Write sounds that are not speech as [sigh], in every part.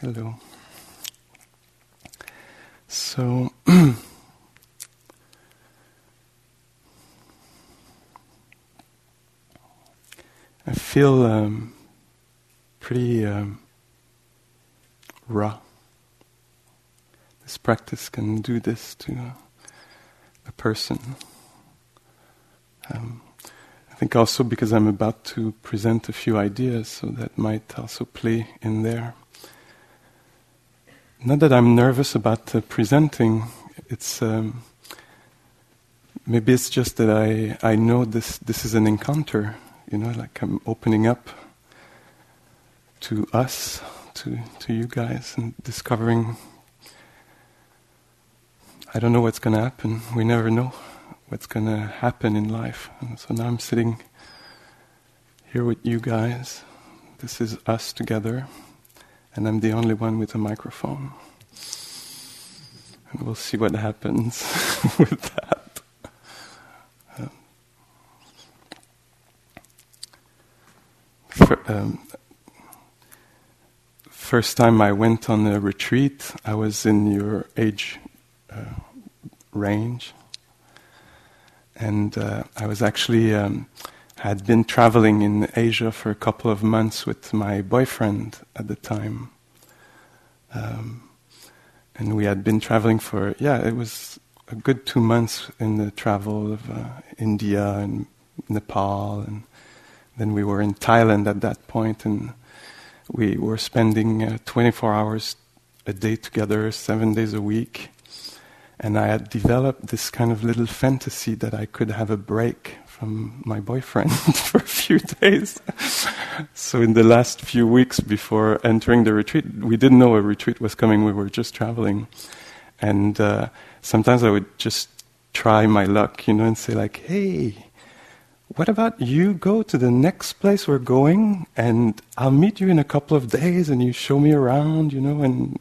Hello. So, [clears throat] I feel um, pretty um, raw. This practice can do this to a, person. Um, I think also because I'm about to present a few ideas, so that might also play in there. Not that I'm nervous about uh, presenting. It's um, maybe it's just that I I know this this is an encounter. You know, like I'm opening up to us, to to you guys, and discovering. I don't know what's going to happen. We never know what's going to happen in life. And so now I'm sitting here with you guys. This is us together and I'm the only one with a microphone. And we'll see what happens [laughs] with that. Um, for, um, first time I went on a retreat, I was in your age uh, range, and uh, I was actually um, had been traveling in Asia for a couple of months with my boyfriend at the time. Um, and we had been traveling for, yeah, it was a good two months in the travel of uh, India and Nepal. And then we were in Thailand at that point, and we were spending uh, 24 hours a day together, seven days a week. And I had developed this kind of little fantasy that I could have a break from my boyfriend [laughs] for a few days. so in the last few weeks before entering the retreat, we didn't know a retreat was coming. We were just traveling, and uh, sometimes I would just try my luck, you know, and say like, "Hey, what about you go to the next place we're going, and I'll meet you in a couple of days, and you show me around, you know, and."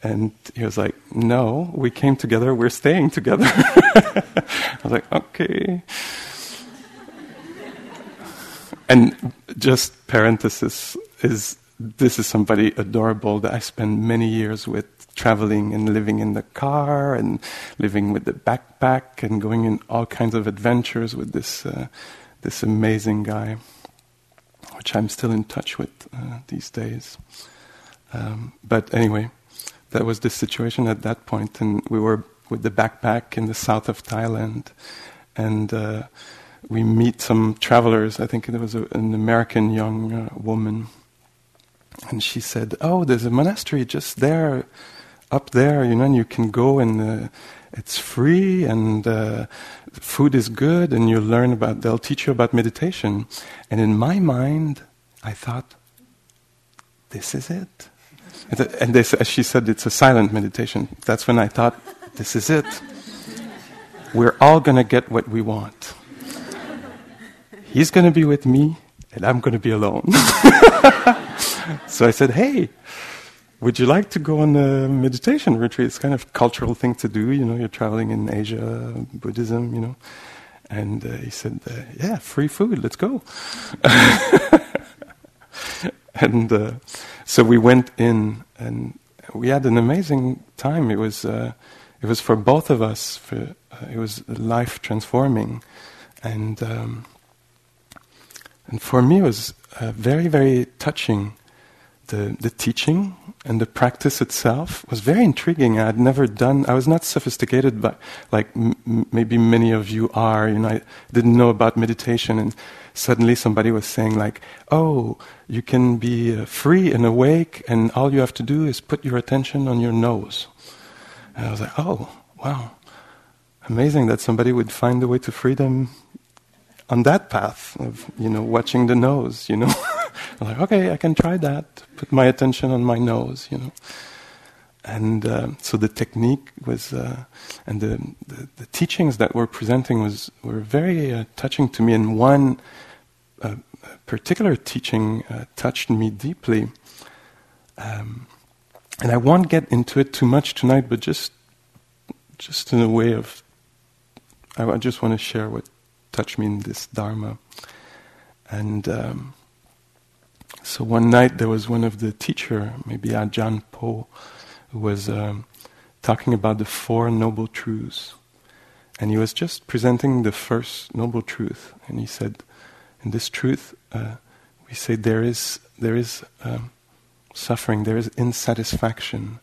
And he was like, No, we came together, we're staying together. [laughs] I was like, Okay. And just parenthesis is this is somebody adorable that I spent many years with, traveling and living in the car and living with the backpack and going in all kinds of adventures with this uh, this amazing guy, which I'm still in touch with uh, these days. Um, but anyway, that was the situation at that point, and we were with the backpack in the south of Thailand, and. Uh, we meet some travelers. I think there was a, an American young uh, woman, and she said, "Oh, there's a monastery just there, up there, you know, and you can go and uh, it's free and uh, food is good, and you learn about. They'll teach you about meditation." And in my mind, I thought, "This is it." And they, as she said, it's a silent meditation. That's when I thought, "This is it." We're all going to get what we want. He's going to be with me, and I'm going to be alone. [laughs] so I said, Hey, would you like to go on a meditation retreat? It's kind of cultural thing to do. You know, you're traveling in Asia, Buddhism, you know. And uh, he said, uh, Yeah, free food, let's go. [laughs] and uh, so we went in, and we had an amazing time. It was, uh, it was for both of us, for, uh, it was life transforming. And um, and for me, it was uh, very, very touching. The, the teaching and the practice itself was very intriguing. I had never done, I was not sophisticated, but like m- maybe many of you are. You know, I didn't know about meditation, and suddenly somebody was saying, like, oh, you can be uh, free and awake, and all you have to do is put your attention on your nose. And I was like, oh, wow. Amazing that somebody would find a way to freedom on that path of you know watching the nose you know I'm [laughs] like, okay, I can try that. Put my attention on my nose, you know. And uh, so the technique was, uh, and the, the, the, teachings that were presenting was were very uh, touching to me. And one uh, particular teaching uh, touched me deeply. Um, and I won't get into it too much tonight, but just just in a way of, I, I just want to share what touched me in this Dharma. And um, so one night there was one of the teacher, maybe Ajahn Po, who was um, talking about the Four Noble Truths. And he was just presenting the first noble truth. And he said, in this truth, uh, we say there is, there is um, suffering, there is insatisfaction.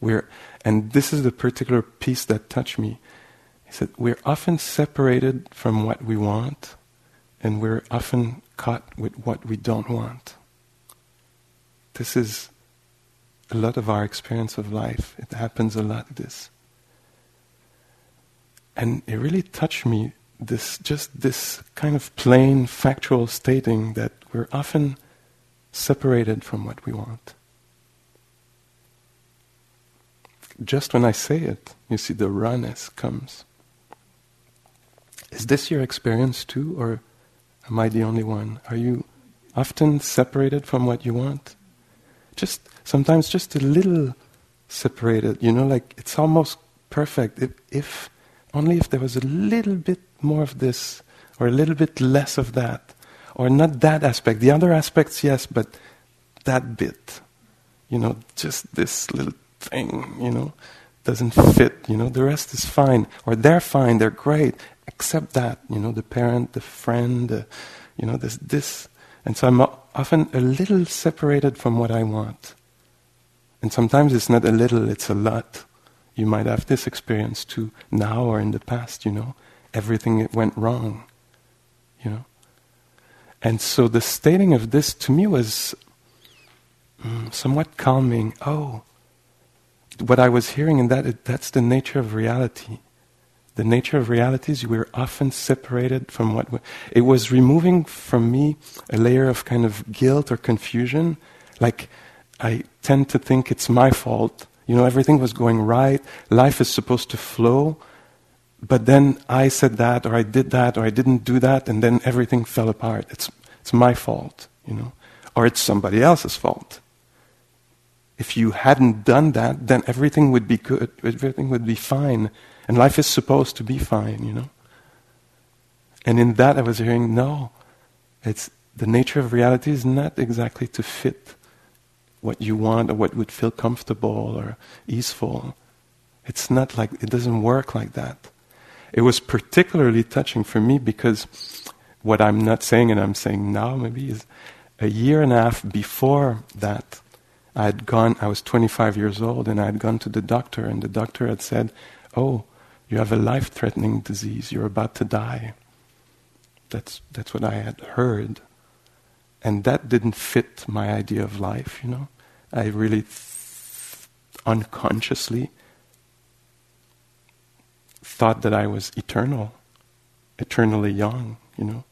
We're, and this is the particular piece that touched me. He said, We're often separated from what we want, and we're often caught with what we don't want. This is a lot of our experience of life. It happens a lot, this. And it really touched me, this just this kind of plain factual stating that we're often separated from what we want. Just when I say it, you see the rawness comes. Is this your experience too, or am I the only one? Are you often separated from what you want? Just sometimes just a little separated, you know, like it's almost perfect. If, if only if there was a little bit more of this, or a little bit less of that, or not that aspect. The other aspects, yes, but that bit, you know, just this little thing, you know, doesn't fit, you know, the rest is fine, or they're fine, they're great, except that, you know, the parent, the friend, you know, this, this. And so I'm often a little separated from what I want. And sometimes it's not a little, it's a lot. You might have this experience too, now or in the past, you know. Everything went wrong, you know. And so the stating of this to me was mm, somewhat calming. Oh, what I was hearing in that, that's the nature of reality. The nature of reality is we're often separated from what we, it was removing from me a layer of kind of guilt or confusion. Like I tend to think it's my fault. You know, everything was going right. Life is supposed to flow. But then I said that, or I did that, or I didn't do that, and then everything fell apart. It's, it's my fault, you know. Or it's somebody else's fault if you hadn't done that, then everything would be good, everything would be fine. And life is supposed to be fine, you know? And in that I was hearing, no, it's the nature of reality is not exactly to fit what you want or what would feel comfortable or easeful. It's not like, it doesn't work like that. It was particularly touching for me because what I'm not saying and I'm saying now maybe is a year and a half before that, I had gone, I was 25 years old, and I had gone to the doctor, and the doctor had said, Oh, you have a life threatening disease, you're about to die. That's, that's what I had heard. And that didn't fit my idea of life, you know. I really th- unconsciously thought that I was eternal, eternally young, you know.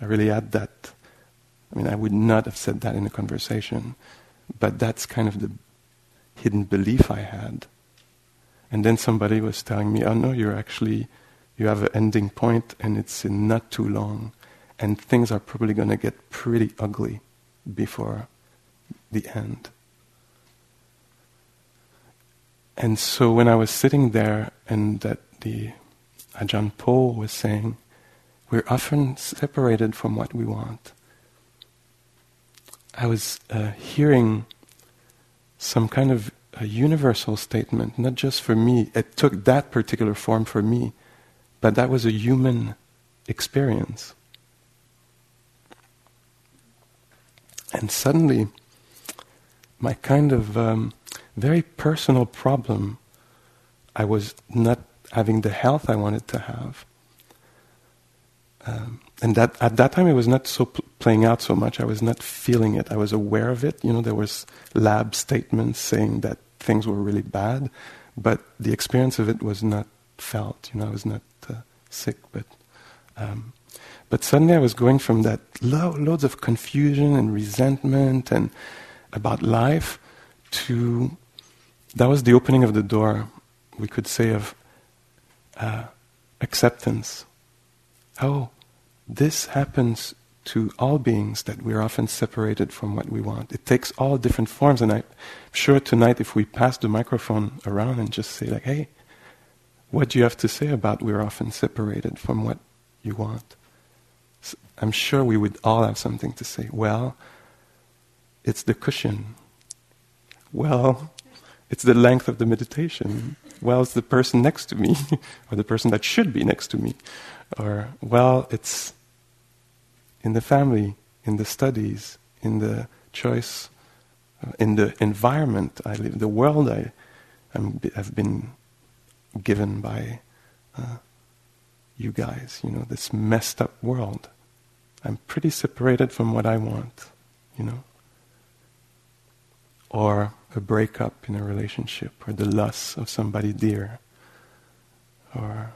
I really had that. I mean, I would not have said that in a conversation. But that's kind of the hidden belief I had. And then somebody was telling me, oh no, you're actually, you have an ending point and it's in not too long. And things are probably going to get pretty ugly before the end. And so when I was sitting there and that the Ajahn Paul was saying, we're often separated from what we want. I was uh, hearing some kind of a universal statement, not just for me. It took that particular form for me, but that was a human experience. And suddenly, my kind of um, very personal problem, I was not having the health I wanted to have. Um, and that at that time it was not so pl- playing out so much. I was not feeling it. I was aware of it. You know, there was lab statements saying that things were really bad, but the experience of it was not felt. You know, I was not uh, sick, but um, But suddenly I was going from that lo- loads of confusion and resentment and about life to that was the opening of the door, we could say, of uh, acceptance. Oh, this happens to all beings that we're often separated from what we want. It takes all different forms, and I'm sure tonight, if we pass the microphone around and just say, like, hey, what do you have to say about we're often separated from what you want? I'm sure we would all have something to say. Well, it's the cushion. Well, it's the length of the meditation. Well, it's the person next to me, [laughs] or the person that should be next to me. Or, well, it's in the family, in the studies, in the choice, uh, in the environment I live, the world I have been given by uh, you guys, you know, this messed up world. I'm pretty separated from what I want, you know. Or a breakup in a relationship, or the loss of somebody dear, or,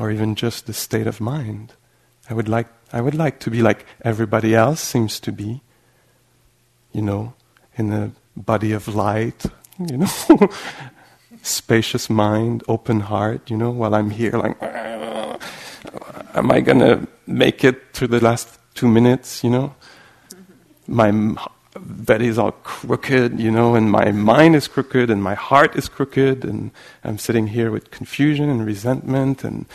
or even just the state of mind. I would like, I would like to be like everybody else seems to be, you know, in a body of light, [laughs] you know, spacious mind, open heart, you know, while I'm here like, [laughs] am I going to make it through the last two minutes, you know? My belly is all crooked, you know, and my mind is crooked and my heart is crooked and I'm sitting here with confusion and resentment and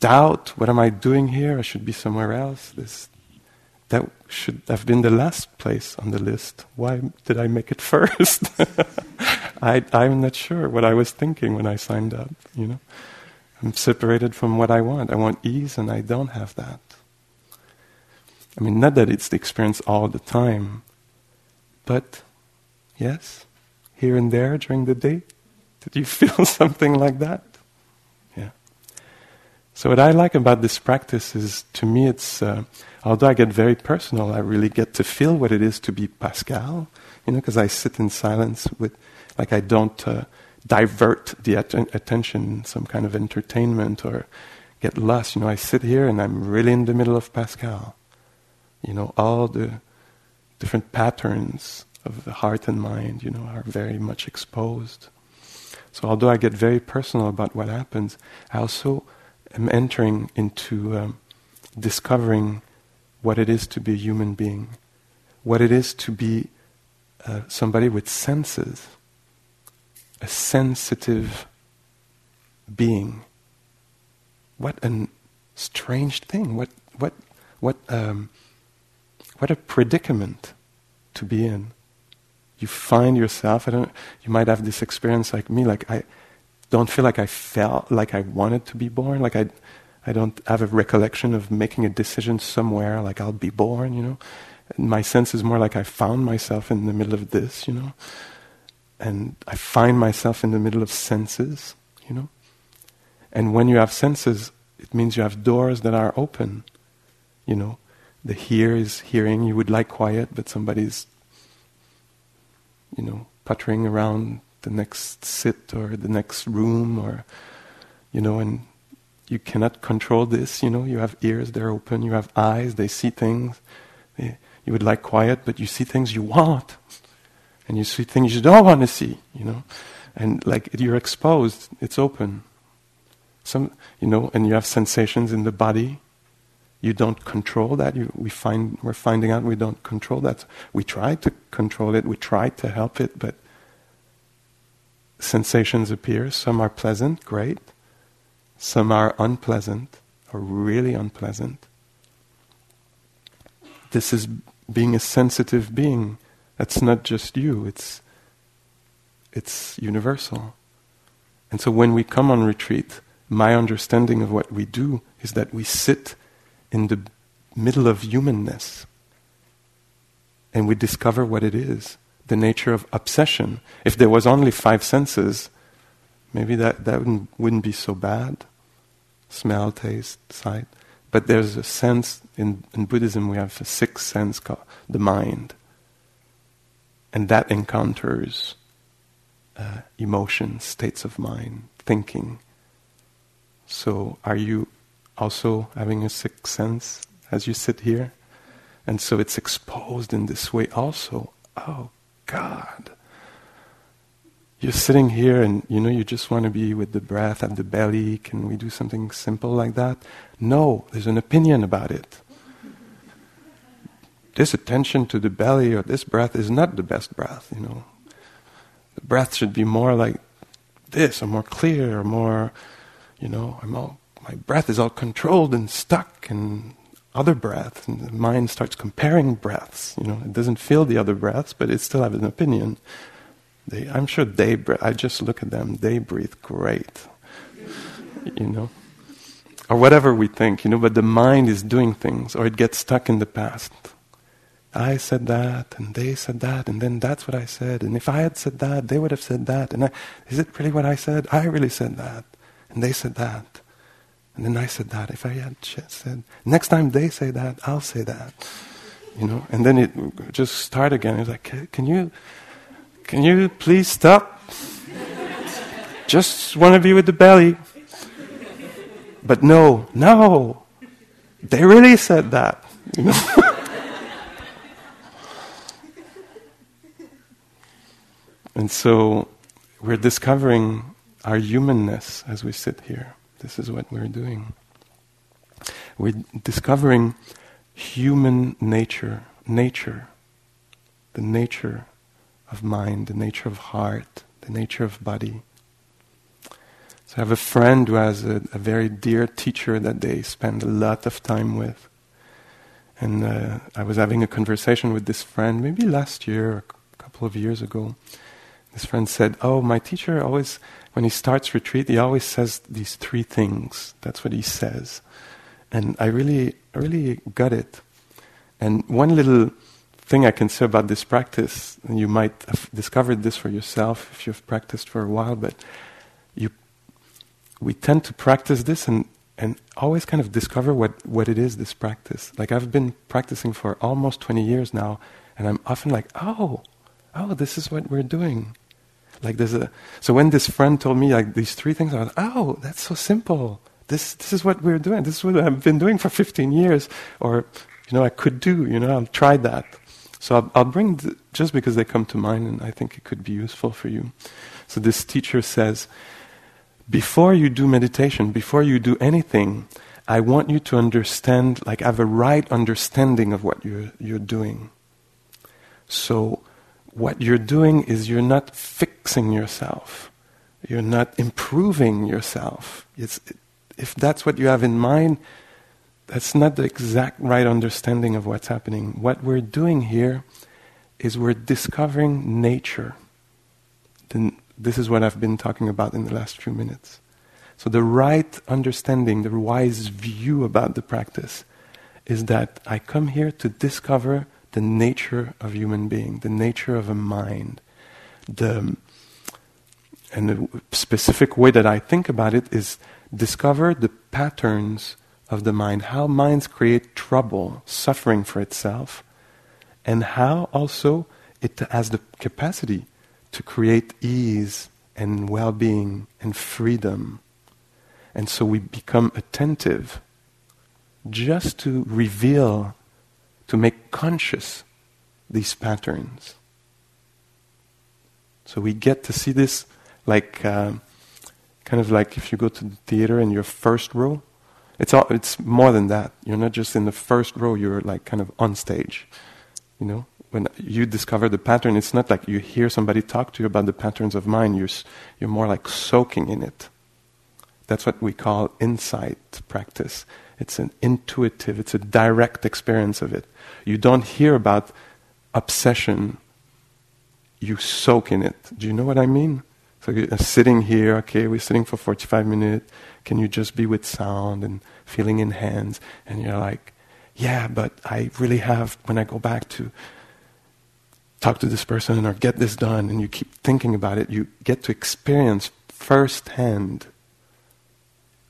doubt. What am I doing here? I should be somewhere else. This, that should have been the last place on the list. Why did I make it [laughs] first? [laughs] I, I'm not sure what I was thinking when I signed up, you know. I'm separated from what I want. I want ease and I don't have that. I mean, not that it's the experience all the time, but yes, here and there during the day, did you [laughs] feel something like that? So what I like about this practice is, to me, it's uh, although I get very personal, I really get to feel what it is to be Pascal. You know, because I sit in silence with, like, I don't uh, divert the att- attention, some kind of entertainment or get lost. You know, I sit here and I'm really in the middle of Pascal you know, all the different patterns of the heart and mind, you know, are very much exposed. So although I get very personal about what happens, I also am entering into um, discovering what it is to be a human being, what it is to be uh, somebody with senses, a sensitive being. What a strange thing! What what what um, what a predicament to be in. You find yourself, I don't you might have this experience like me, like I don't feel like I felt like I wanted to be born, like I I don't have a recollection of making a decision somewhere, like I'll be born, you know. And my sense is more like I found myself in the middle of this, you know. And I find myself in the middle of senses, you know. And when you have senses, it means you have doors that are open, you know the here is hearing. You would like quiet, but somebody's, you know, puttering around the next sit or the next room or, you know, and you cannot control this, you know. You have ears, they're open. You have eyes, they see things. They, you would like quiet, but you see things you want. And you see things you don't want to see, you know. And like you're exposed, it's open. Some, you know, and you have sensations in the body you don't control that. You, we find, we're finding out we don't control that. We try to control it, we try to help it, but sensations appear. Some are pleasant, great. Some are unpleasant, or really unpleasant. This is being a sensitive being. That's not just you, it's, it's universal. And so when we come on retreat, my understanding of what we do is that we sit in the middle of humanness. And we discover what it is the nature of obsession. If there was only five senses, maybe that, that wouldn't, wouldn't be so bad smell, taste, sight. But there's a sense in, in Buddhism, we have a sixth sense called the mind. And that encounters uh, emotions, states of mind, thinking. So, are you also having a sixth sense as you sit here. And so it's exposed in this way also. Oh, God. You're sitting here and you know you just want to be with the breath at the belly. Can we do something simple like that? No, there's an opinion about it. This attention to the belly or this breath is not the best breath, you know. The breath should be more like this, or more clear, or more, you know, I'm all, my breath is all controlled and stuck, and other breaths, and the mind starts comparing breaths. You know, it doesn't feel the other breaths, but it still has an opinion. They, I'm sure they breathe. I just look at them; they breathe great. You know, or whatever we think. You know, but the mind is doing things, or it gets stuck in the past. I said that, and they said that, and then that's what I said. And if I had said that, they would have said that. And I, is it really what I said? I really said that, and they said that. And then I said that. If I had said, next time they say that, I'll say that. You know, and then it just start again. It's like, can you, can you please stop? just want to be with the belly. But no, no, they really said that. You know. [laughs] and so we're discovering our humanness as we sit here. This is what we're doing. We're discovering human nature, nature, the nature of mind, the nature of heart, the nature of body. So I have a friend who has a, a very dear teacher that they spend a lot of time with. And uh, I was having a conversation with this friend maybe last year a couple of years ago. This friend said, Oh, my teacher always when he starts retreat, he always says these three things. That's what he says. And I really, I really got it. And one little thing I can say about this practice, and you might have discovered this for yourself if you've practiced for a while, but you, we tend to practice this and, and always kind of discover what, what it is, this practice. Like I've been practicing for almost 20 years now, and I'm often like, oh, oh, this is what we're doing. Like there's a so when this friend told me like these three things, I was oh, that's so simple. This this is what we're doing. This is what I've been doing for 15 years, or you know I could do. You know I'll try that. So I'll, I'll bring th- just because they come to mind, and I think it could be useful for you. So this teacher says, before you do meditation, before you do anything, I want you to understand, like have a right understanding of what you're you're doing. So what you're doing is you're not fixing yourself. You're not improving yourself. It's, if that's what you have in mind, that's not the exact right understanding of what's happening. What we're doing here is we're discovering nature. This is what I've been talking about in the last few minutes. So, the right understanding, the wise view about the practice is that I come here to discover the nature of human being, the nature of a mind. The, and the specific way that I think about it is discover the patterns of the mind, how minds create trouble, suffering for itself, and how also it has the capacity to create ease and well being and freedom. And so we become attentive just to reveal to make conscious these patterns. So we get to see this like, uh, kind of like if you go to the theater in your first row. It's, all, it's more than that. You're not just in the first row, you're like kind of on stage. You know? When you discover the pattern, it's not like you hear somebody talk to you about the patterns of mind, you're, you're more like soaking in it. That's what we call insight practice. It's an intuitive, it's a direct experience of it. You don't hear about obsession, you soak in it. Do you know what I mean? So you're sitting here, okay, we're sitting for 45 minutes. Can you just be with sound and feeling in hands? And you're like, yeah, but I really have, when I go back to talk to this person or get this done, and you keep thinking about it, you get to experience firsthand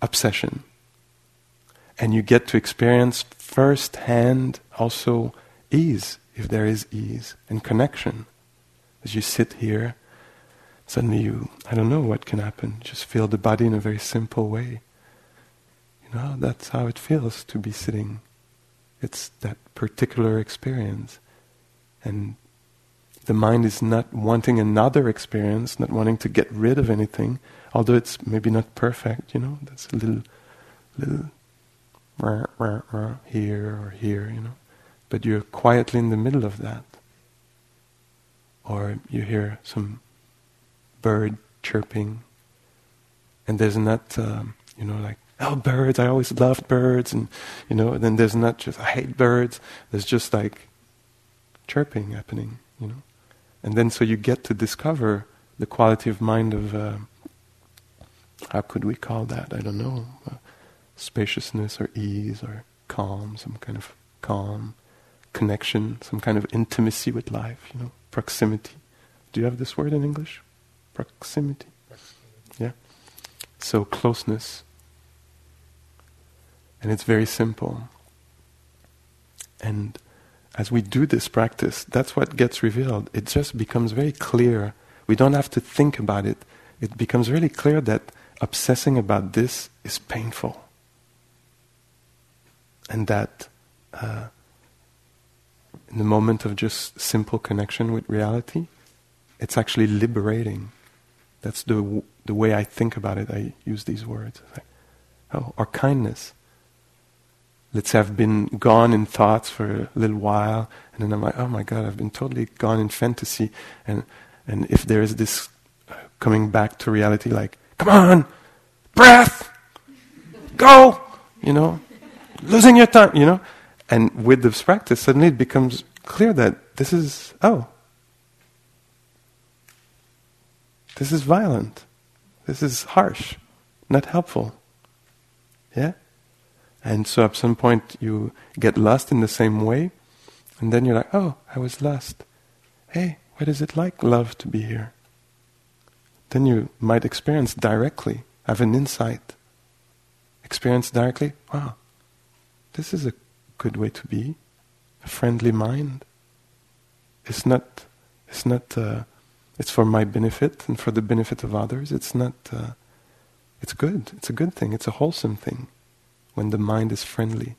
obsession and you get to experience firsthand also ease, if there is ease, and connection. As you sit here, suddenly you, I don't know what can happen, just feel the body in a very simple way. You know, that's how it feels to be sitting. It's that particular experience. And the mind is not wanting another experience, not wanting to get rid of anything, although it's maybe not perfect, you know, that's a little, little rah, rah, rah, here or here, you know. But you're quietly in the middle of that. Or you hear some bird chirping, and there's not, um, you know, like, oh, birds, I always loved birds, and, you know, and then there's not just, I hate birds, there's just like chirping happening, you know. And then so you get to discover the quality of mind of, uh, how could we call that? I don't know. Uh, spaciousness or ease or calm, some kind of calm, connection, some kind of intimacy with life, you know, proximity. Do you have this word in English? Proximity. Yeah. So closeness. And it's very simple. And as we do this practice, that's what gets revealed. It just becomes very clear. We don't have to think about it. It becomes really clear that obsessing about this is painful and that uh, in the moment of just simple connection with reality, it's actually liberating. That's the w- the way I think about it. I use these words. Like, oh, or kindness. Let's say I've been gone in thoughts for a little while, and then I'm like, oh my God, I've been totally gone in fantasy. And and if there is this uh, coming back to reality, like, come on, breath, go, you know, losing your time, you know? And with this practice, suddenly it becomes clear that this is, oh, this is violent. This is harsh, not helpful. Yeah? And so at some point you get lost in the same way, and then you're like, oh, I was lost. Hey, what is it like, love, to be here? Then you might experience directly, have an insight. Experience directly, wow, this is a good way to be, a friendly mind. It's not, it's not, uh, it's for my benefit and for the benefit of others. It's not, uh, it's good. It's a good thing. It's a wholesome thing when the mind is friendly,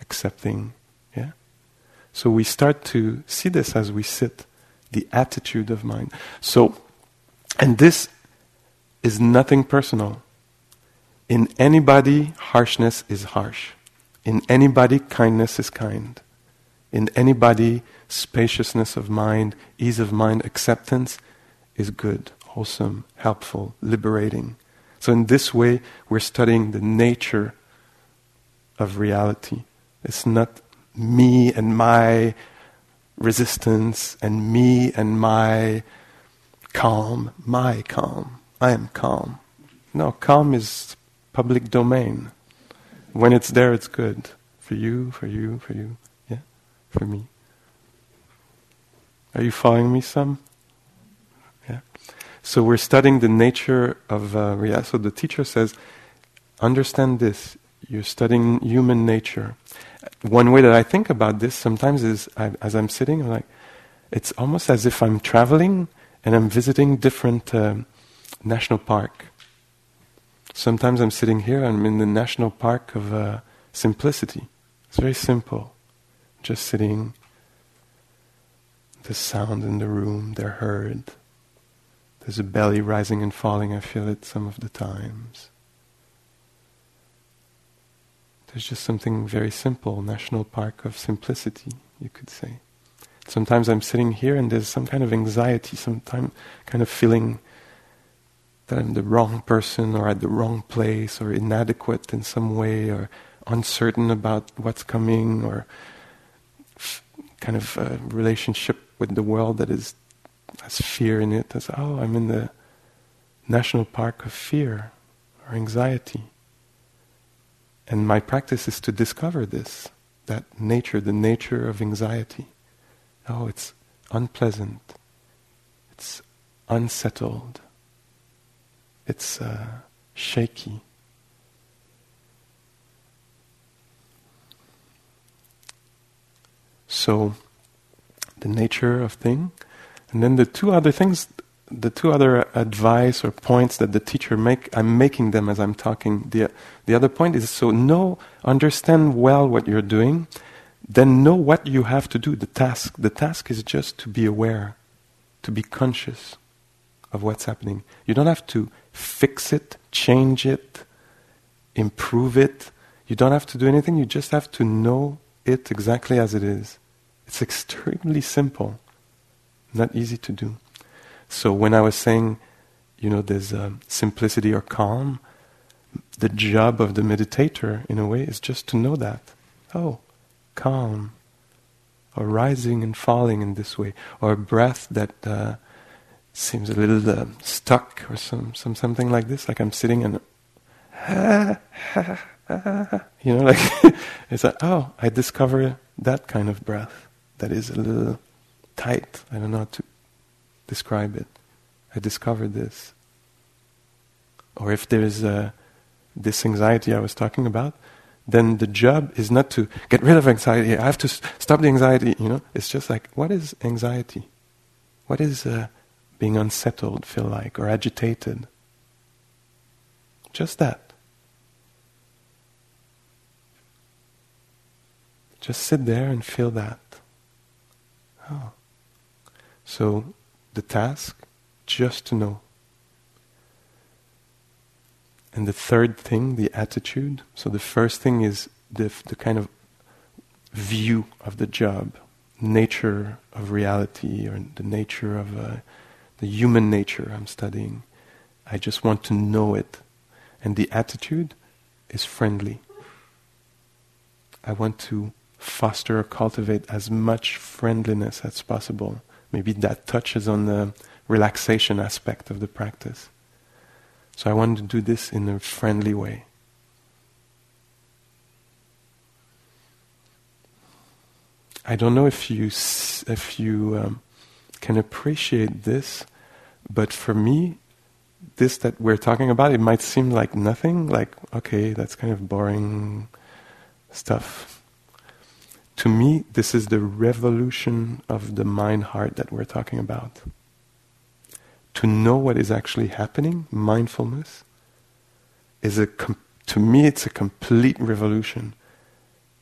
accepting, yeah? So we start to see this as we sit, the attitude of mind. So, and this is nothing personal. In anybody, harshness is harsh. In anybody, kindness is kind. In anybody, spaciousness of mind, ease of mind, acceptance is good, wholesome, helpful, liberating. So, in this way, we're studying the nature of reality. It's not me and my resistance and me and my calm, my calm. I am calm. No, calm is public domain. When it's there, it's good. For you, for you, for you. Yeah? For me. Are you following me some? Yeah. So we're studying the nature of uh, reality. So the teacher says, understand this. You're studying human nature. One way that I think about this sometimes is, I, as I'm sitting, I'm like, it's almost as if I'm traveling and I'm visiting different um, national park. Sometimes I'm sitting here, I'm in the national park of uh, simplicity. It's very simple. Just sitting, the sound in the room, they're heard. There's a belly rising and falling, I feel it some of the times. There's just something very simple, national park of simplicity, you could say. Sometimes I'm sitting here and there's some kind of anxiety, some kind of feeling that I'm the wrong person or at the wrong place or inadequate in some way or uncertain about what's coming or kind of a relationship with the world that is has fear in it as oh I'm in the national park of fear or anxiety. And my practice is to discover this that nature the nature of anxiety. Oh it's unpleasant. It's unsettled it's uh, shaky. So, the nature of thing, and then the two other things. the two other advice or points that the teacher make, I'm making them as I'm talking. The, the other point is so know, understand well what you're doing, then know what you have to do, the task. The task is just to be aware, to be conscious of what's happening. You don't have to fix it, change it, improve it. You don't have to do anything, you just have to know it exactly as it is. It's extremely simple, not easy to do. So when I was saying, you know, there's uh, simplicity or calm, the job of the meditator, in a way, is just to know that. Oh, calm, or rising and falling in this way, or a breath that uh, seems a little uh, stuck, or some, some something like this, like I'm sitting and [laughs] you know, like [laughs] it's like, oh, I discover that kind of breath that is a little tight. I don't know how to describe it. I discovered this. Or if there's uh, this anxiety I was talking about, then the job is not to get rid of anxiety. I have to s- stop the anxiety. You know, it's just like, what is anxiety? What is uh, being unsettled feel like or agitated? Just that. Just sit there and feel that. Oh. So the task, just to know. And the third thing, the attitude. So the first thing is the, the kind of view of the job, nature of reality, or the nature of uh, the human nature I'm studying. I just want to know it. And the attitude is friendly. I want to foster or cultivate as much friendliness as possible maybe that touches on the relaxation aspect of the practice. So I want to do this in a friendly way. I don't know if you if you um, can appreciate this, but for me, this that we're talking about, it might seem like nothing. Like okay, that's kind of boring stuff to me, this is the revolution of the mind heart that we're talking about. To know what is actually happening, mindfulness, is a com- to me it's a complete revolution.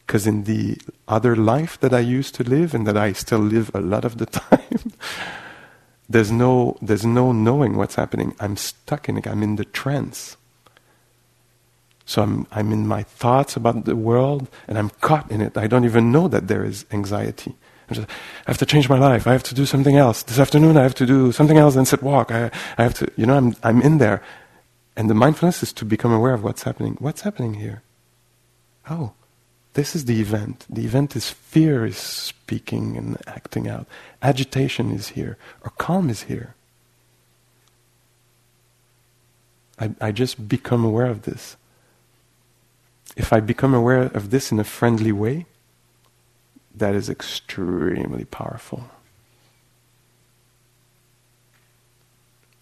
Because in the other life that I used to live and that I still live a lot of the [laughs] time, there's no there's no knowing what's happening. I'm stuck in it. I'm in the trance. So I'm, I'm in my thoughts about the world and I'm caught in it. I don't even know that there is anxiety. Just, i have to change my life. I have to do something else. This afternoon I have to do something else and sit walk. I, I have to, you know, I'm, I'm in there. And the mindfulness is to become aware of what's happening. What's happening here? Oh, this is the event. The event is fear is speaking and acting out. Agitation is here, or calm is here. I, I just become aware of this if I become aware of this in a friendly way, that is extremely powerful.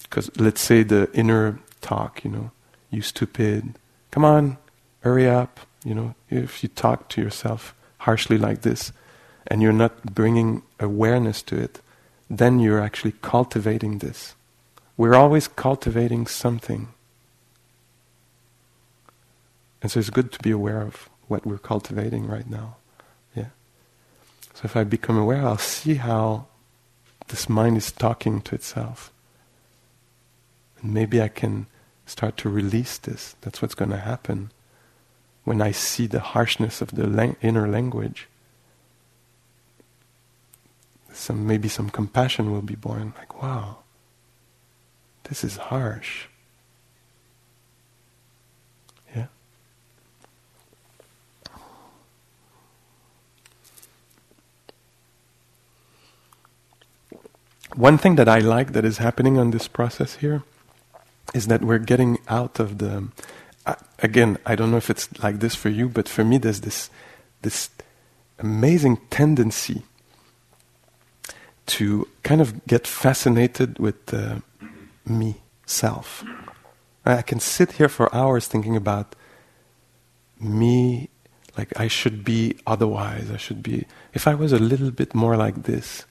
Because let's say the inner talk, you know, you stupid, come on, hurry up, you know, if you talk to yourself harshly like this and you're not bringing awareness to it, then you're actually cultivating this. We're always cultivating something. And so it's good to be aware of what we're cultivating right now. Yeah. So if I become aware, I'll see how this mind is talking to itself. And maybe I can start to release this. That's what's going to happen when I see the harshness of the lang- inner language. Some maybe some compassion will be born. Like, wow, this is harsh. Yeah. One thing that I like that is happening on this process here is that we're getting out of the. Again, I don't know if it's like this for you, but for me, there's this this amazing tendency to kind of get fascinated with uh, me, self. I can sit here for hours thinking about me, like I should be otherwise. I should be. If I was a little bit more like this,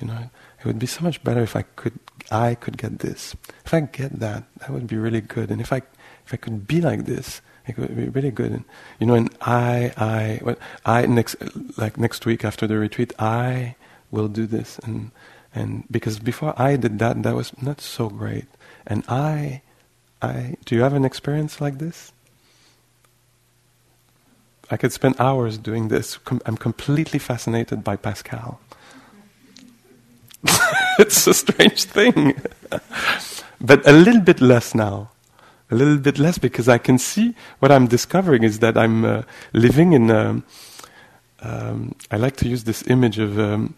You know, it would be so much better if I could, I could get this. If I get that, that would be really good. And if I, if I could be like this, it would be really good. And, you know, and I, I, well, I next, like next week after the retreat, I will do this. And, and because before I did that, that was not so great. And I, I, do you have an experience like this? I could spend hours doing this. I'm completely fascinated by Pascal. [laughs] it's a strange thing. [laughs] but a little bit less now. A little bit less because I can see what I'm discovering is that I'm uh, living in. A, um, I like to use this image of um,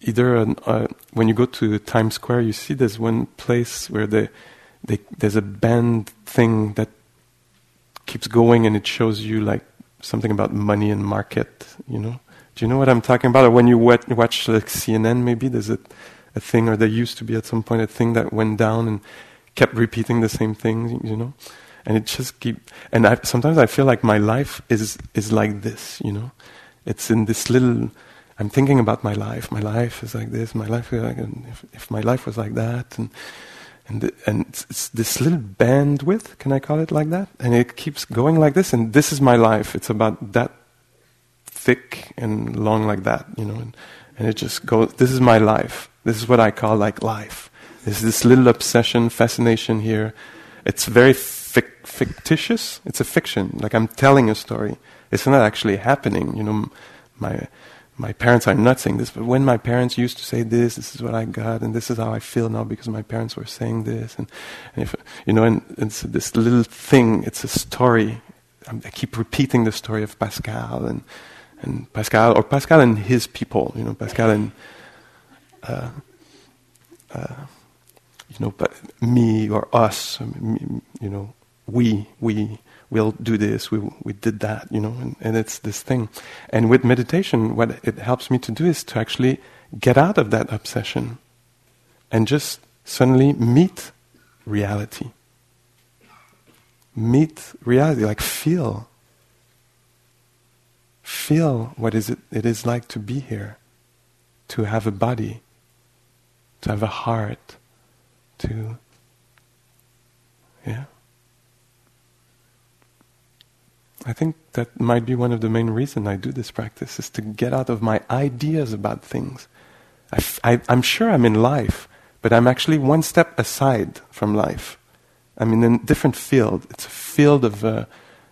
either an, uh, when you go to Times Square, you see there's one place where they, they, there's a band thing that keeps going and it shows you like something about money and market, you know. Do you know what I'm talking about? Or when you watch, watch like CNN, maybe there's a, a thing, or there used to be at some point a thing that went down and kept repeating the same thing, you know. And it just keep. And I, sometimes I feel like my life is is like this, you know. It's in this little. I'm thinking about my life. My life is like this. My life is like, if, if my life was like that, and and the, and it's, it's this little bandwidth. Can I call it like that? And it keeps going like this. And this is my life. It's about that thick and long like that, you know. And, and it just goes. This is my life. This is what I call like life. There's this little obsession, fascination here. It's very fic- fictitious. It's a fiction. Like I'm telling a story. It's not actually happening. You know, my my parents are not saying this, but when my parents used to say this, this is what I got, and this is how I feel now because my parents were saying this, and, and if you know, and, it's this little thing. It's a story. I keep repeating the story of Pascal and and Pascal or Pascal and his people. You know, Pascal and uh, uh, you know, but me or us. You know, we we we'll do this, we, we did that, you know, and, and it's this thing. And with meditation, what it helps me to do is to actually get out of that obsession and just suddenly meet reality. Meet reality, like feel. Feel what is it, it is like to be here, to have a body, to have a heart, to, yeah. I think that might be one of the main reasons I do this practice is to get out of my ideas about things. I, am sure I'm in life, but I'm actually one step aside from life. I'm in a different field. It's a field of, uh,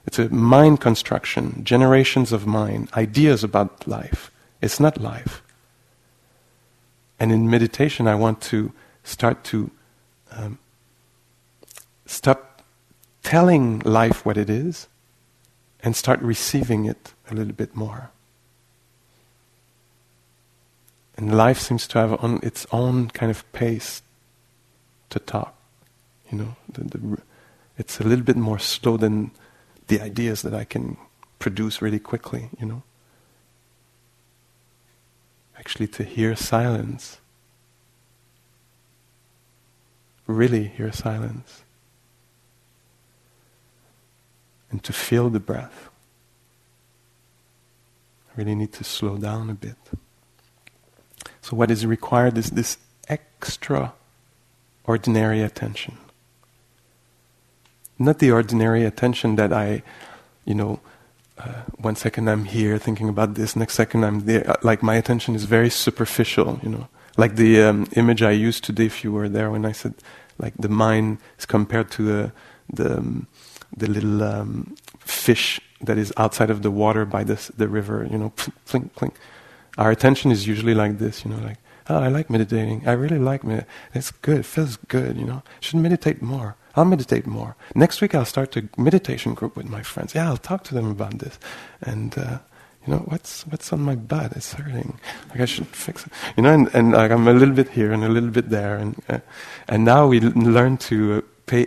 it's a mind construction, generations of mind, ideas about life. It's not life. And in meditation, I want to start to um, stop telling life what it is and start receiving it a little bit more. And life seems to have on its own kind of pace to talk. You know, the, the, it's a little bit more slow than the ideas that I can produce really quickly, you know. Actually, to hear silence, really hear silence and to feel the breath. I really need to slow down a bit. So, what is required is this extraordinary attention. Not the ordinary attention that I, you know, uh, one second I'm here thinking about this, next second I'm there. Uh, like my attention is very superficial, you know. Like the um, image I used today, if you were there, when I said, like the mind is compared to the the um, the little um, fish that is outside of the water by this, the river, you know, plink, plink. Our attention is usually like this, you know, like, oh, I like meditating. I really like it. It's good. It feels good, you know. Should meditate more. I'll meditate more. Next week I'll start a meditation group with my friends. Yeah, I'll talk to them about this. And, uh, you know, what's, what's on my butt? It's hurting. Like I should fix it. You know, and, and like I'm a little bit here and a little bit there. And, uh, and now we learn to uh, pay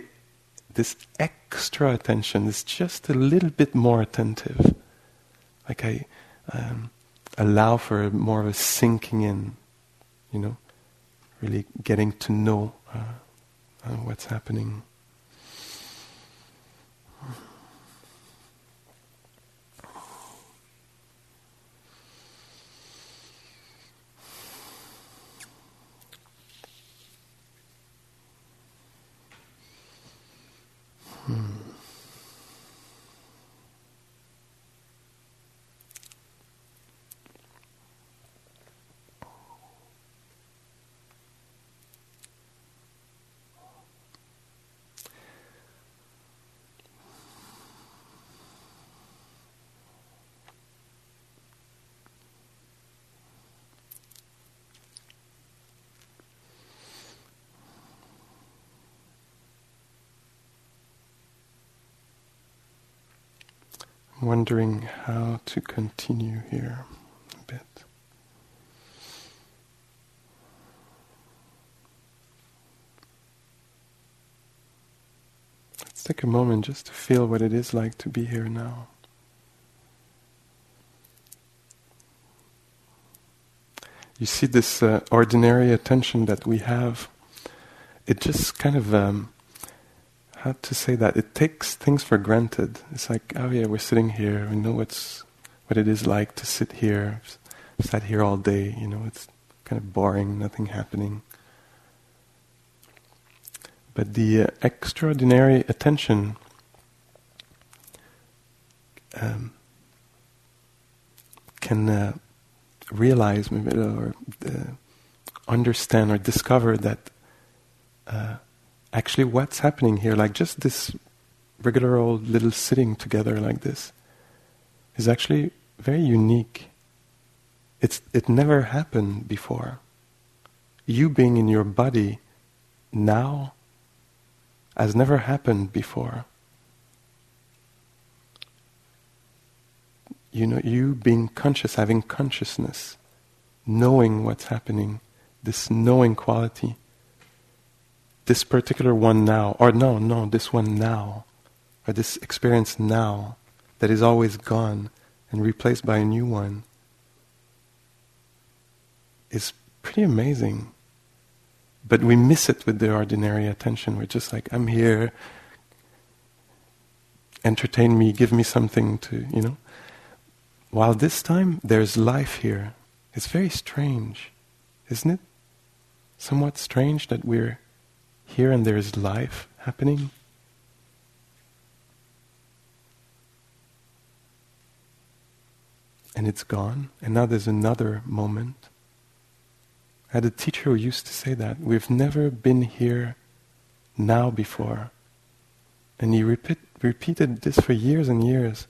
this extra attention is just a little bit more attentive. Like I um, allow for more of a sinking in, you know, really getting to know uh, uh, what's happening. Wondering how to continue here a bit. Let's take a moment just to feel what it is like to be here now. You see this uh, ordinary attention that we have, it just kind of um, how to say that it takes things for granted. It's like, oh yeah, we're sitting here. We know what's what it is like to sit here. Sat here all day. You know, it's kind of boring, nothing happening. But the uh, extraordinary attention um, can uh, realize maybe or uh, understand or discover that uh, actually what's happening here, like just this regular old little sitting together like this, is actually very unique. It's, it never happened before. You being in your body now has never happened before. You know, you being conscious, having consciousness, knowing what's happening, this knowing quality this particular one now, or no, no, this one now, or this experience now that is always gone and replaced by a new one is pretty amazing. But we miss it with the ordinary attention. We're just like, I'm here, entertain me, give me something to, you know. While this time, there's life here. It's very strange, isn't it? Somewhat strange that we're here and there is life happening. And it's gone, and now there's another moment. I had a teacher who used to say that we've never been here now before. And he repeat, repeated this for years and years.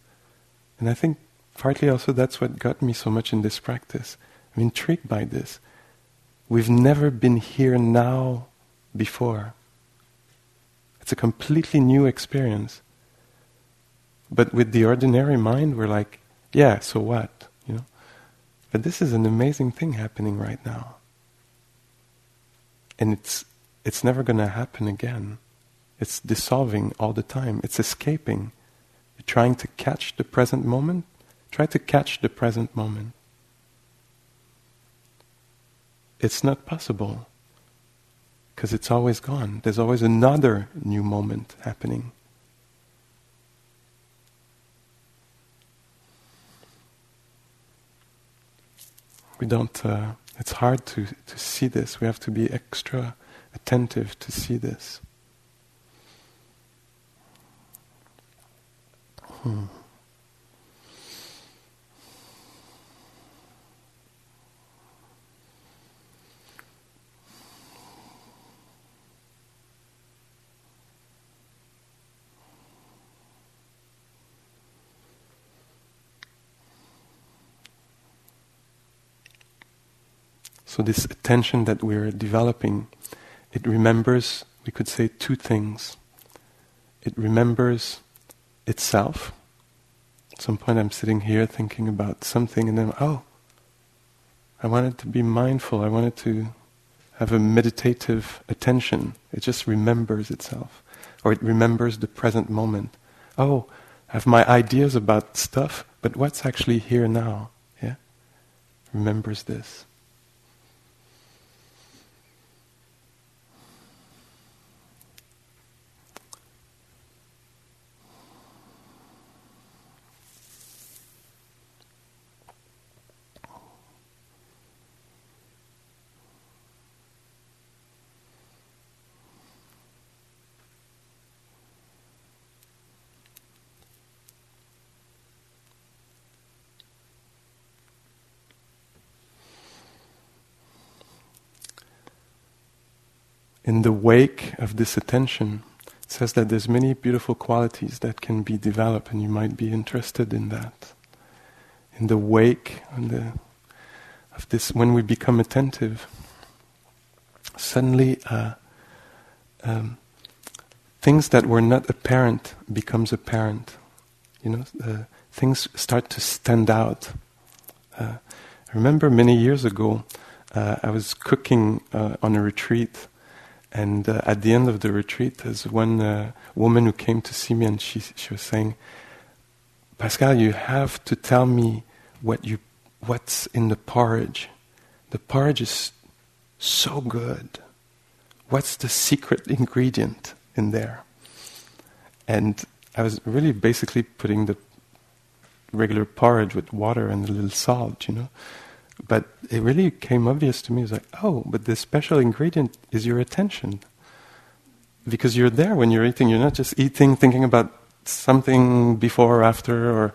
And I think partly also that's what got me so much in this practice. I'm intrigued by this. We've never been here now before. It's a completely new experience. But with the ordinary mind, we're like, yeah, so what? You know? But this is an amazing thing happening right now. And it's, it's never going to happen again. It's dissolving all the time. It's escaping. You're trying to catch the present moment. Try to catch the present moment. It's not possible because it's always gone. There's always another new moment happening. We don't, uh, it's hard to, to see this. We have to be extra attentive to see this. Hmm. So this attention that we're developing, it remembers, we could say, two things. It remembers itself. At some point I'm sitting here thinking about something and then, oh, I wanted to be mindful, I wanted to have a meditative attention. It just remembers itself. Or it remembers the present moment. Oh, I have my ideas about stuff, but what's actually here now? Yeah? Remembers this. In the wake of this attention, it says that there's many beautiful qualities that can be developed, and you might be interested in that. In the wake the, of this, when we become attentive, suddenly uh, um, things that were not apparent becomes apparent. You know, uh, things start to stand out. Uh, I remember many years ago, uh, I was cooking uh, on a retreat, and uh, at the end of the retreat, there's one uh, woman who came to see me, and she she was saying, "Pascal, you have to tell me what you what's in the porridge. The porridge is so good. What's the secret ingredient in there?" And I was really basically putting the regular porridge with water and a little salt, you know. But it really came obvious to me. It was like, oh, but the special ingredient is your attention. Because you're there when you're eating. You're not just eating, thinking about something before or after, or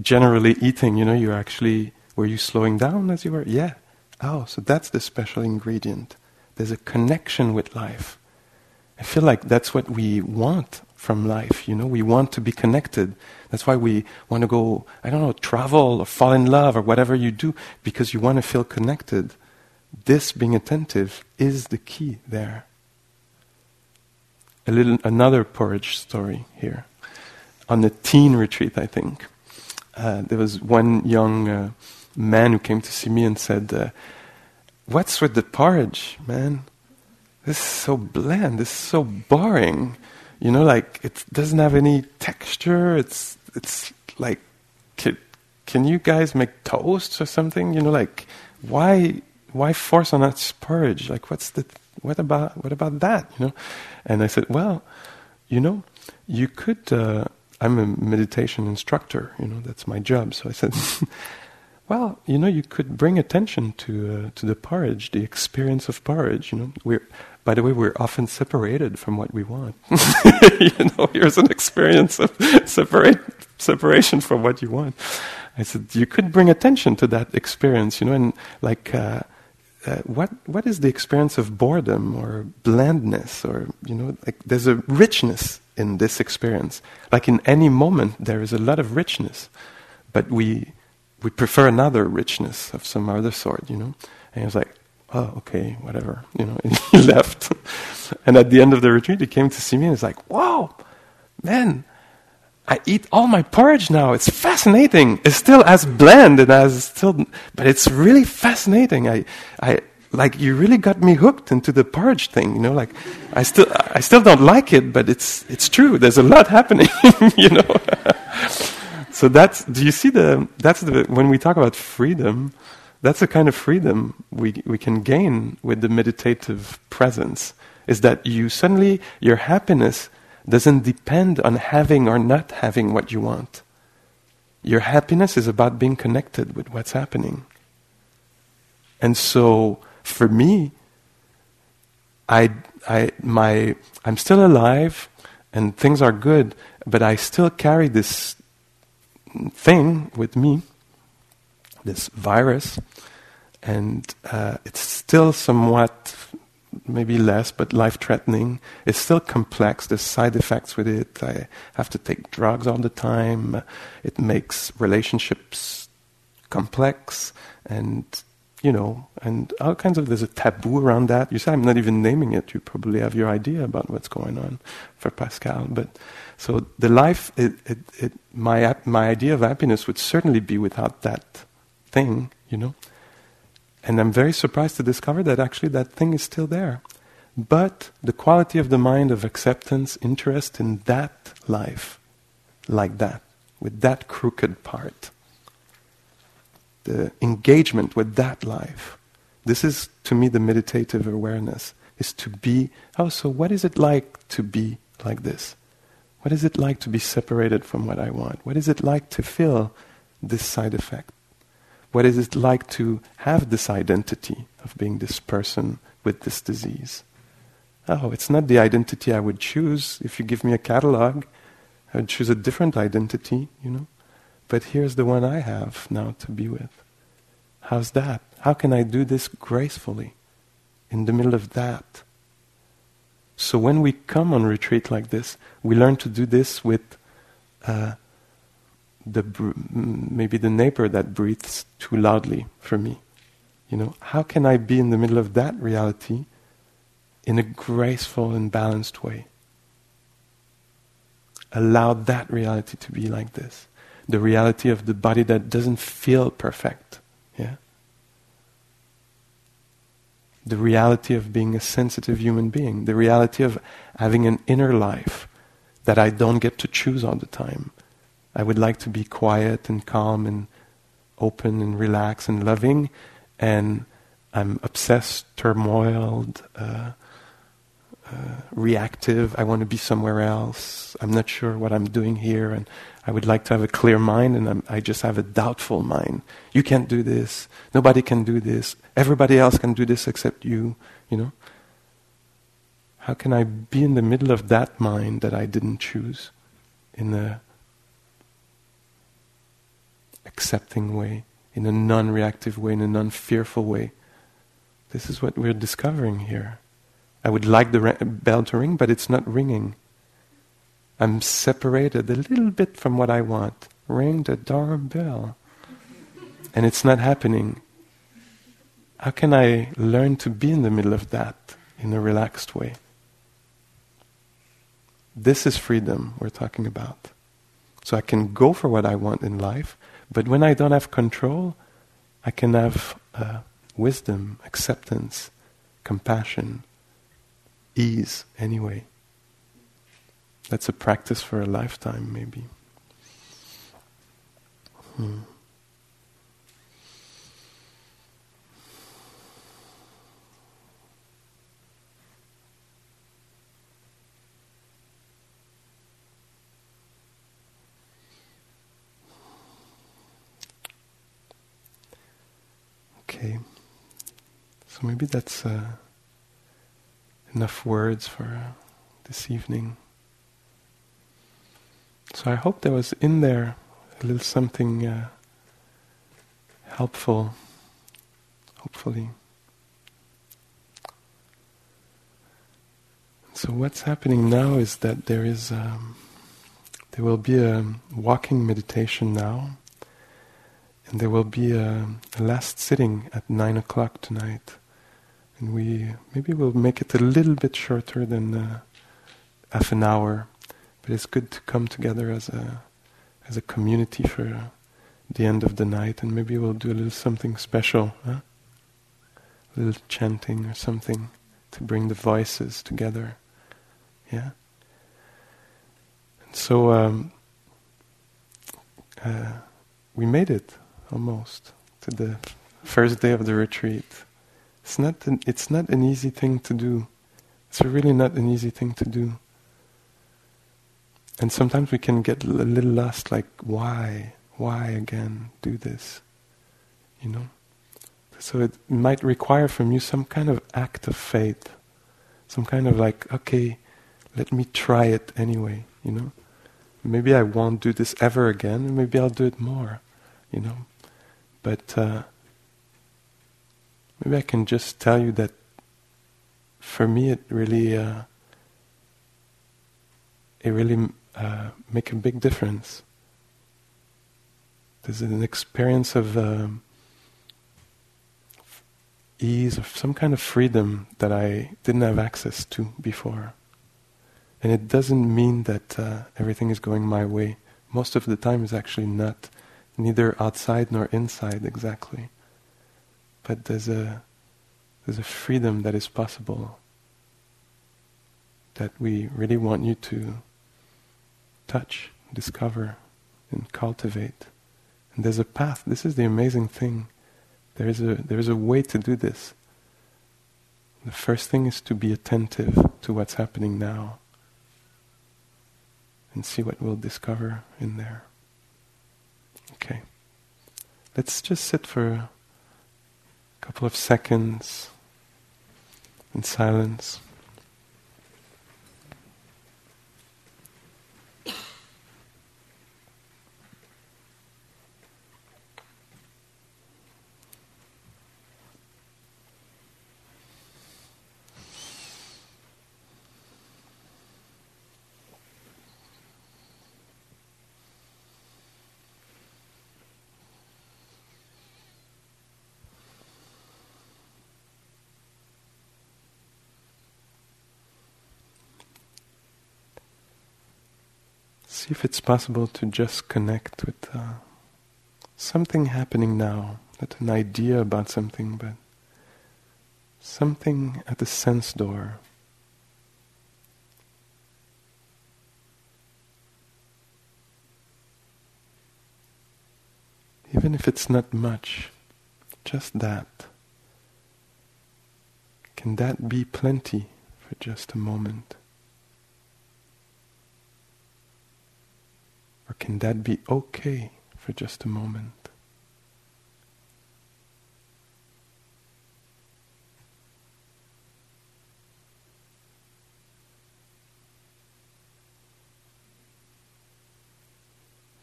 generally eating. You know, you're actually, were you slowing down as you were? Yeah. Oh, so that's the special ingredient. There's a connection with life. I feel like that's what we want from life. You know, we want to be connected. That's why we want to go, I don't know, travel or fall in love or whatever you do, because you want to feel connected. This being attentive is the key there. A little another porridge story here. On the teen retreat, I think, uh, there was one young uh, man who came to see me and said, uh, "What's with the porridge, man? This is so bland. This is so boring." You know, like it doesn't have any texture. It's it's like, can, can you guys make toast or something? You know, like why why force on that porridge? Like, what's the what about what about that? You know, and I said, well, you know, you could. Uh, I'm a meditation instructor. You know, that's my job. So I said. [laughs] Well, you know, you could bring attention to uh, to the porridge, the experience of porridge. You know, we're by the way, we're often separated from what we want. [laughs] you know, here's an experience of separate, separation from what you want. I said, you could bring attention to that experience, you know, and like, uh, uh, what what is the experience of boredom or blandness or you know like there's a richness in this experience like in any moment there is a lot of richness but we we prefer another richness of some other sort you know and he was like oh, okay, whatever, you know, and [laughs] he left. and at the end of the retreat, he came to see me and he's like, wow, man, I eat all my porridge now. It's fascinating. It's still as bland and as still, but it's really fascinating. I, I, like you really got me hooked into the porridge thing, you know, like I still, I still don't like it, but it's, it's true. There's a lot [laughs] happening, you know. [laughs] so that's, do you see the, that's the, when we talk about freedom, that's the kind of freedom we, we can gain with the meditative presence is that you suddenly your happiness doesn't depend on having or not having what you want. Your happiness is about being connected with what's happening. And so for me i i my i'm still alive and things are good but i still carry this thing with me this virus, and uh, it's still somewhat, maybe less, but life threatening. It's still complex. There's side effects with it. I have to take drugs all the time. It makes relationships complex and you know, and all kinds of, there's a taboo around that. You say I'm not even naming it. You probably have your idea about what's going on for Pascal. But so the life, it, it, it, my, my idea of happiness would certainly be without that thing, you know. And I'm very surprised to discover that actually that thing is still there. But the quality of the mind of acceptance, interest in that life, like that, with that crooked part, the engagement with that life, this is to me the meditative awareness, is to be, oh, so what is it like to be like this? What is it like to be separated from what I want? What is it like to feel this side effect? What is it like to have this identity of being this person with this disease? Oh, it's not the identity I would choose. If you give me a catalog, I would choose a different identity, you know. But here's the one I have now to be with. How's that? How can I do this gracefully in the middle of that? So when we come on retreat like this, we learn to do this with uh, the maybe the neighbor that breathes too loudly for me. You know, how can I be in the middle of that reality in a graceful and balanced way? Allow that reality to be like this. the reality of the body that doesn't feel perfect. Yeah? The reality of being a sensitive human being, the reality of having an inner life that I don't get to choose all the time. I would like to be quiet and calm and open and relaxed and loving, and I'm obsessed, turmoiled, uh, uh, reactive. I want to be somewhere else. I'm not sure what I'm doing here, and I would like to have a clear mind, and I'm, i just have a doubtful mind. You can't do this. Nobody can do this. Everybody else can do this except you. You know. How can I be in the middle of that mind that I didn't choose, in a accepting way, in a non-reactive way, in a non-fearful way? This is what we're discovering here. I would like the bell to ring, but it's not ringing. I'm separated a little bit from what I want. Ring the doorbell. And it's not happening. How can I learn to be in the middle of that in a relaxed way? This is freedom we're talking about. So I can go for what I want in life, but when I don't have control, I can have uh, wisdom, acceptance, compassion, ease anyway. That's a practice for a lifetime, maybe. Hmm. Okay. So maybe that's uh, enough words for uh, this evening. So I hope there was in there a little something uh, helpful, hopefully. So what's happening now is that there is um, there will be a walking meditation now, and there will be a, last sitting at nine o'clock tonight, and we maybe we'll make it a little bit shorter than uh, half an hour but it's good to come together as a as a community for the end of the night, and maybe we'll do a little something special, huh? a little chanting or something to bring the voices together. Yeah. And so um, uh, we made it almost to the first day of the retreat. It's not an, it's not an easy thing to do. It's really not an easy thing to do. And sometimes we can get a little lost, like, why? Why again do this? You know? So it might require from you some kind of act of faith. Some kind of like, okay, let me try it anyway, you know? Maybe I won't do this ever again, maybe I'll do it more, you know? But uh, maybe I can just tell you that for me it really, uh, it really uh, make a big difference. There's an experience of um, ease, of some kind of freedom that I didn't have access to before. And it doesn't mean that uh, everything is going my way. Most of the time is actually not, neither outside nor inside exactly. But there's a there's a freedom that is possible that we really want you to touch, discover, and cultivate. And there's a path. This is the amazing thing. There is a there is a way to do this. The first thing is to be attentive to what's happening now and see what we'll discover in there. Okay. Let's just sit for a couple of seconds in silence. See if it's possible to just connect with uh, something happening now, not an idea about something, but something at the sense door. Even if it's not much, just that. Can that be plenty for just a moment? Or can that be okay for just a moment?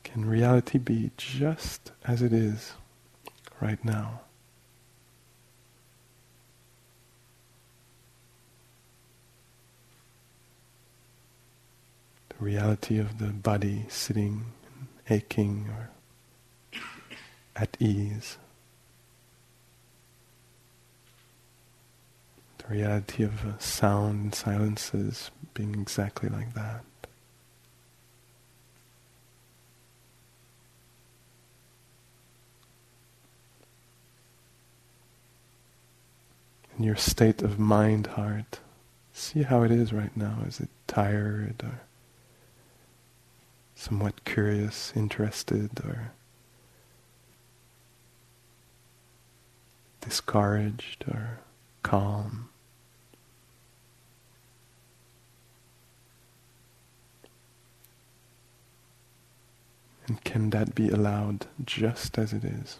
Can reality be just as it is right now? The reality of the body sitting, aching, or at ease. The reality of uh, sound and silences being exactly like that. In your state of mind, heart, see how it is right now. Is it tired or somewhat curious, interested, or discouraged, or calm. And can that be allowed just as it is?